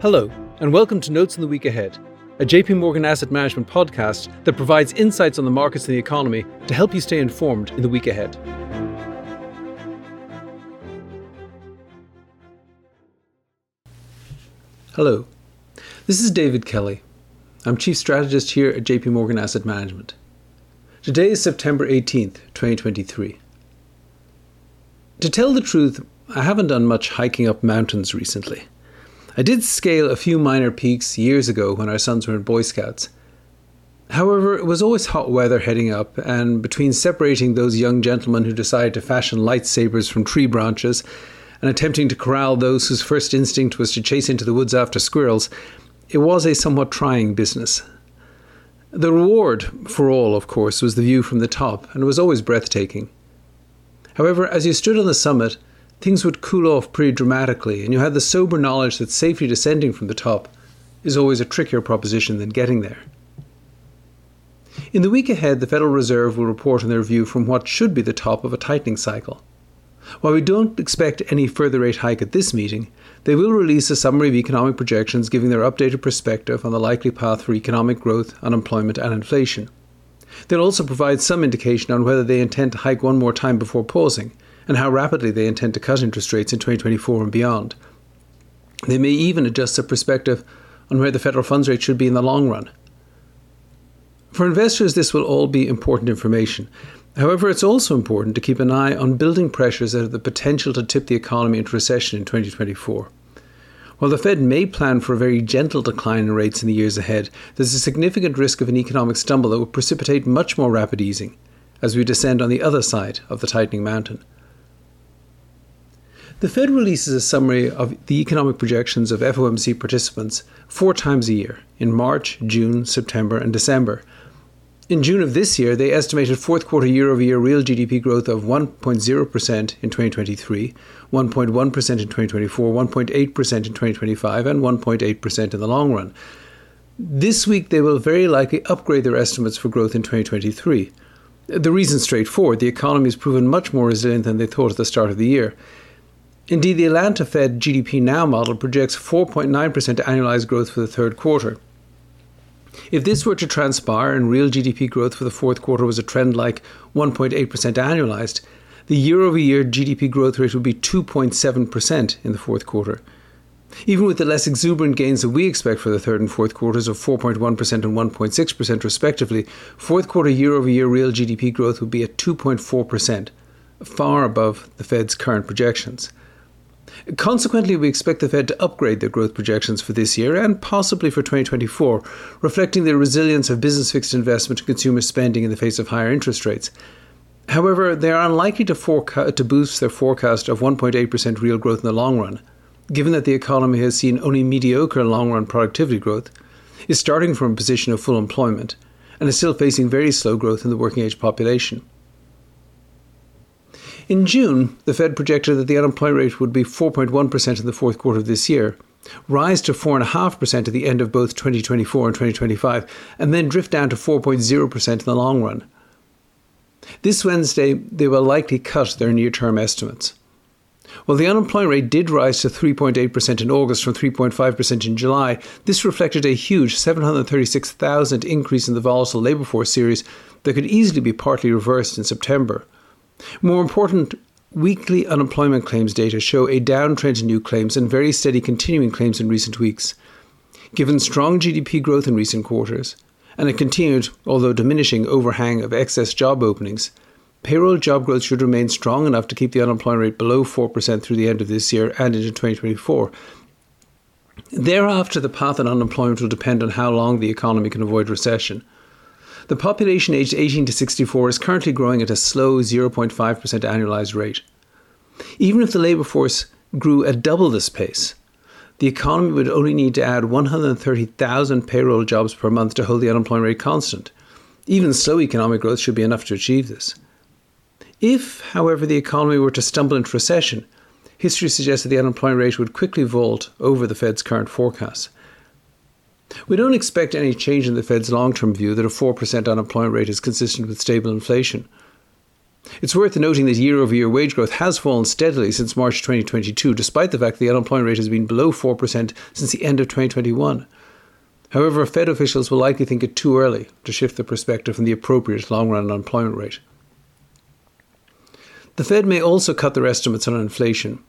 Hello, and welcome to Notes on the Week Ahead, a JP Morgan Asset Management podcast that provides insights on the markets and the economy to help you stay informed in the week ahead. Hello, this is David Kelly. I'm Chief Strategist here at JP Morgan Asset Management. Today is September 18th, 2023. To tell the truth, I haven't done much hiking up mountains recently. I did scale a few minor peaks years ago when our sons were in Boy Scouts. However, it was always hot weather heading up, and between separating those young gentlemen who decided to fashion lightsabers from tree branches and attempting to corral those whose first instinct was to chase into the woods after squirrels, it was a somewhat trying business. The reward for all, of course, was the view from the top, and it was always breathtaking. However, as you stood on the summit, things would cool off pretty dramatically, and you had the sober knowledge that safely descending from the top is always a trickier proposition than getting there. In the week ahead, the Federal Reserve will report on their view from what should be the top of a tightening cycle. While we don't expect any further rate hike at this meeting, they will release a summary of economic projections giving their updated perspective on the likely path for economic growth, unemployment, and inflation. They'll also provide some indication on whether they intend to hike one more time before pausing, and how rapidly they intend to cut interest rates in 2024 and beyond. They may even adjust their perspective on where the federal funds rate should be in the long run. For investors, this will all be important information. However, it's also important to keep an eye on building pressures that have the potential to tip the economy into recession in 2024. While the Fed may plan for a very gentle decline in rates in the years ahead, there's a significant risk of an economic stumble that will precipitate much more rapid easing as we descend on the other side of the tightening mountain. The Fed releases a summary of the economic projections of FOMC participants four times a year in March, June, September, and December. In June of this year, they estimated fourth quarter year over year real GDP growth of 1.0% in 2023, 1.1% in 2024, 1.8% in 2025, and 1.8% in the long run. This week, they will very likely upgrade their estimates for growth in 2023. The reason is straightforward the economy has proven much more resilient than they thought at the start of the year. Indeed, the Atlanta Fed GDP Now model projects 4.9% annualized growth for the third quarter. If this were to transpire and real GDP growth for the fourth quarter was a trend like 1.8% annualized, the year over year GDP growth rate would be 2.7% in the fourth quarter. Even with the less exuberant gains that we expect for the third and fourth quarters of 4.1% and 1.6% respectively, fourth quarter year over year real GDP growth would be at 2.4%, far above the Fed's current projections. Consequently, we expect the Fed to upgrade their growth projections for this year and possibly for 2024, reflecting the resilience of business fixed investment and consumer spending in the face of higher interest rates. However, they are unlikely to, foreca- to boost their forecast of 1.8% real growth in the long run, given that the economy has seen only mediocre long run productivity growth, is starting from a position of full employment, and is still facing very slow growth in the working age population. In June, the Fed projected that the unemployment rate would be 4.1% in the fourth quarter of this year, rise to 4.5% at the end of both 2024 and 2025, and then drift down to 4.0% in the long run. This Wednesday, they will likely cut their near term estimates. While the unemployment rate did rise to 3.8% in August from 3.5% in July, this reflected a huge 736,000 increase in the volatile labour force series that could easily be partly reversed in September. More important, weekly unemployment claims data show a downtrend in new claims and very steady continuing claims in recent weeks. Given strong GDP growth in recent quarters and a continued, although diminishing, overhang of excess job openings, payroll job growth should remain strong enough to keep the unemployment rate below 4% through the end of this year and into 2024. Thereafter, the path on unemployment will depend on how long the economy can avoid recession. The population aged 18 to 64 is currently growing at a slow 0.5% annualized rate. Even if the labour force grew at double this pace, the economy would only need to add 130,000 payroll jobs per month to hold the unemployment rate constant. Even slow economic growth should be enough to achieve this. If, however, the economy were to stumble into recession, history suggests that the unemployment rate would quickly vault over the Fed's current forecast. We don't expect any change in the Fed's long term view that a 4% unemployment rate is consistent with stable inflation. It's worth noting that year over year wage growth has fallen steadily since March 2022, despite the fact that the unemployment rate has been below 4% since the end of 2021. However, Fed officials will likely think it too early to shift the perspective from the appropriate long run unemployment rate. The Fed may also cut their estimates on inflation.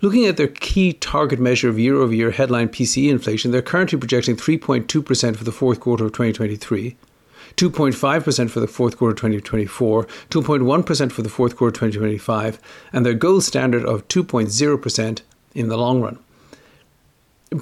Looking at their key target measure of year over year headline PCE inflation, they're currently projecting 3.2% for the fourth quarter of 2023, 2.5% for the fourth quarter of 2024, 2.1% for the fourth quarter of 2025, and their gold standard of 2.0% in the long run.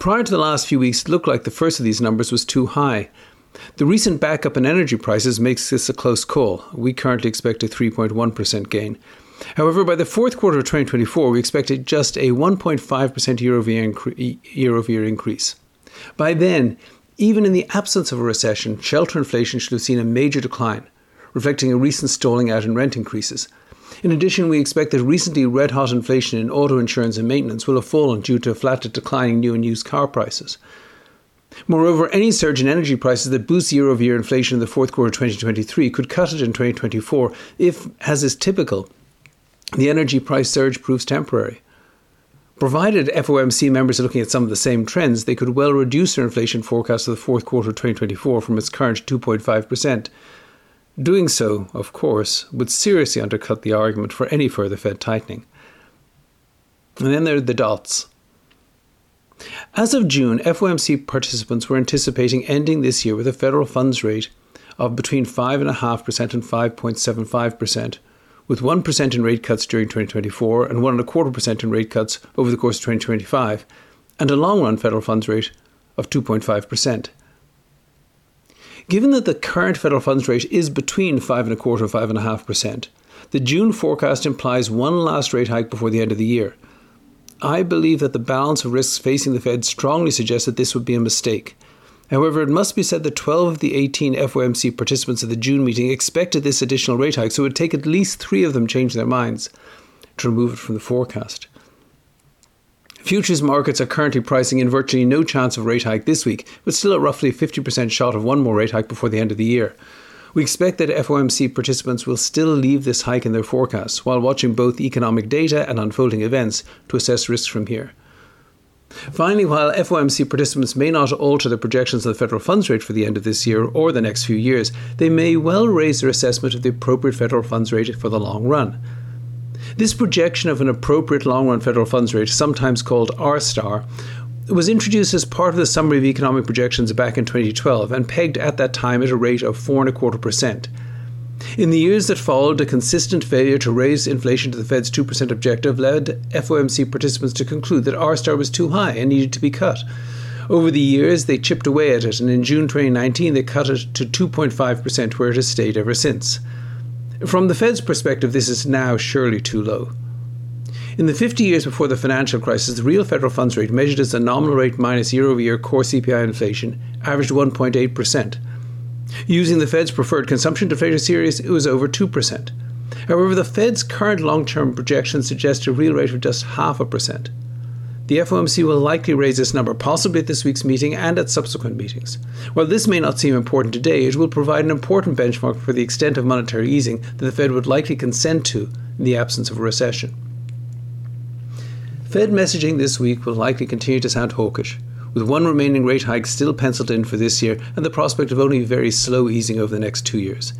Prior to the last few weeks, it looked like the first of these numbers was too high. The recent backup in energy prices makes this a close call. We currently expect a 3.1% gain. However, by the fourth quarter of 2024, we expected just a 1.5% year over year increase. By then, even in the absence of a recession, shelter inflation should have seen a major decline, reflecting a recent stalling out in rent increases. In addition, we expect that recently red hot inflation in auto insurance and maintenance will have fallen due to flat to declining new and used car prices. Moreover, any surge in energy prices that boosts year over year inflation in the fourth quarter of 2023 could cut it in 2024 if, as is typical, the energy price surge proves temporary. Provided FOMC members are looking at some of the same trends, they could well reduce their inflation forecast for the fourth quarter of 2024 from its current 2.5%. Doing so, of course, would seriously undercut the argument for any further Fed tightening. And then there are the dots. As of June, FOMC participants were anticipating ending this year with a federal funds rate of between 5.5% and 5.75%, with 1% in rate cuts during 2024 and 1.25% in rate cuts over the course of 2025, and a long run federal funds rate of 2.5%. Given that the current federal funds rate is between 5.25 and 5.5%, the June forecast implies one last rate hike before the end of the year. I believe that the balance of risks facing the Fed strongly suggests that this would be a mistake. However, it must be said that 12 of the 18 FOMC participants at the June meeting expected this additional rate hike, so it would take at least three of them change their minds to remove it from the forecast. Futures markets are currently pricing in virtually no chance of rate hike this week, but still a roughly 50% shot of one more rate hike before the end of the year. We expect that FOMC participants will still leave this hike in their forecasts while watching both economic data and unfolding events to assess risks from here. Finally, while FOMC participants may not alter their projections of the federal funds rate for the end of this year or the next few years, they may well raise their assessment of the appropriate federal funds rate for the long run. This projection of an appropriate long run federal funds rate, sometimes called R star, was introduced as part of the Summary of Economic Projections back in 2012 and pegged at that time at a rate of 4.25%. In the years that followed, a consistent failure to raise inflation to the Fed's 2% objective led FOMC participants to conclude that R star was too high and needed to be cut. Over the years, they chipped away at it, and in June 2019, they cut it to 2.5%, where it has stayed ever since. From the Fed's perspective, this is now surely too low. In the 50 years before the financial crisis, the real federal funds rate, measured as the nominal rate minus year over year core CPI inflation, averaged 1.8%. Using the Fed's preferred consumption deflator series, it was over 2%. However, the Fed's current long term projections suggest a real rate of just half a percent. The FOMC will likely raise this number, possibly at this week's meeting and at subsequent meetings. While this may not seem important today, it will provide an important benchmark for the extent of monetary easing that the Fed would likely consent to in the absence of a recession. Fed messaging this week will likely continue to sound hawkish, with one remaining rate hike still penciled in for this year and the prospect of only very slow easing over the next two years.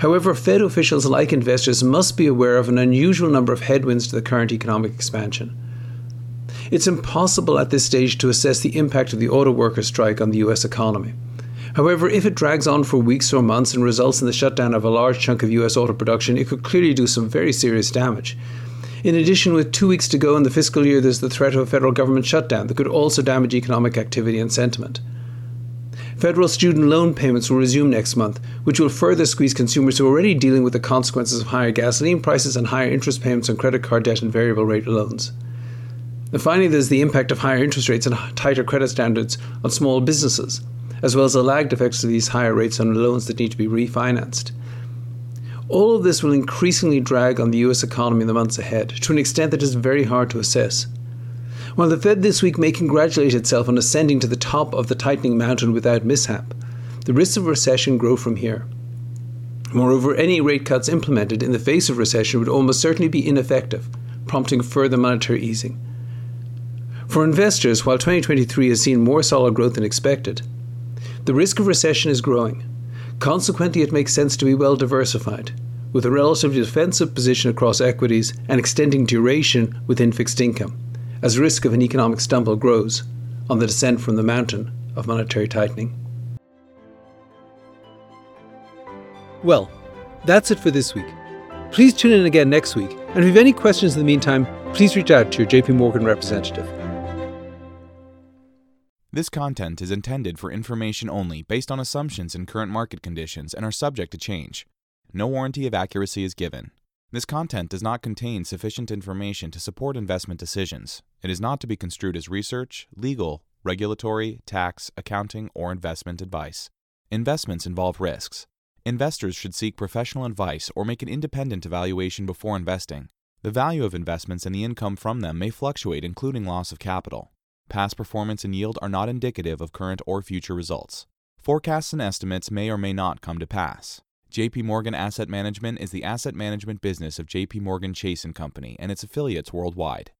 However, Fed officials, like investors, must be aware of an unusual number of headwinds to the current economic expansion. It's impossible at this stage to assess the impact of the auto workers' strike on the US economy. However, if it drags on for weeks or months and results in the shutdown of a large chunk of US auto production, it could clearly do some very serious damage. In addition, with two weeks to go in the fiscal year, there's the threat of a federal government shutdown that could also damage economic activity and sentiment. Federal student loan payments will resume next month, which will further squeeze consumers who are already dealing with the consequences of higher gasoline prices and higher interest payments on credit card debt and variable rate loans. And finally, there's the impact of higher interest rates and tighter credit standards on small businesses, as well as the lagged effects of these higher rates on loans that need to be refinanced. All of this will increasingly drag on the US economy in the months ahead, to an extent that is very hard to assess. While the Fed this week may congratulate itself on ascending to the top of the tightening mountain without mishap, the risks of recession grow from here. Moreover, any rate cuts implemented in the face of recession would almost certainly be ineffective, prompting further monetary easing. For investors, while 2023 has seen more solid growth than expected, the risk of recession is growing. Consequently, it makes sense to be well diversified, with a relatively defensive position across equities and extending duration within fixed income, as risk of an economic stumble grows on the descent from the mountain of monetary tightening. Well, that's it for this week. Please tune in again next week, and if you have any questions in the meantime, please reach out to your JP Morgan representative. This content is intended for information only based on assumptions and current market conditions and are subject to change. No warranty of accuracy is given. This content does not contain sufficient information to support investment decisions. It is not to be construed as research, legal, regulatory, tax, accounting, or investment advice. Investments involve risks. Investors should seek professional advice or make an independent evaluation before investing. The value of investments and the income from them may fluctuate, including loss of capital. Past performance and yield are not indicative of current or future results. Forecasts and estimates may or may not come to pass. JP Morgan Asset Management is the asset management business of JP Morgan Chase & Company and its affiliates worldwide.